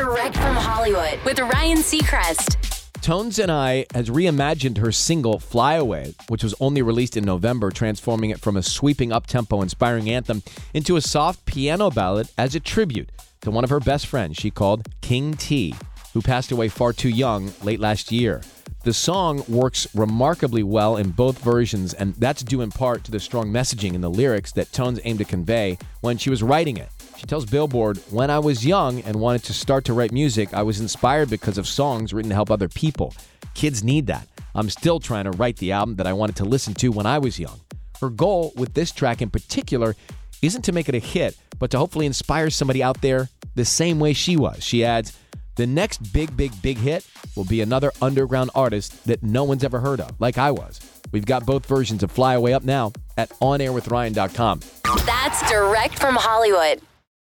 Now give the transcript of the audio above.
Direct from Hollywood with Ryan Seacrest. Tones and I has reimagined her single Fly Away, which was only released in November, transforming it from a sweeping up-tempo inspiring anthem into a soft piano ballad as a tribute to one of her best friends she called King T, who passed away far too young late last year. The song works remarkably well in both versions, and that's due in part to the strong messaging in the lyrics that Tones aimed to convey when she was writing it. She tells Billboard, When I was young and wanted to start to write music, I was inspired because of songs written to help other people. Kids need that. I'm still trying to write the album that I wanted to listen to when I was young. Her goal with this track in particular isn't to make it a hit, but to hopefully inspire somebody out there the same way she was. She adds, The next big, big, big hit will be another underground artist that no one's ever heard of, like I was. We've got both versions of Fly Away up now at onairwithryan.com. That's direct from Hollywood.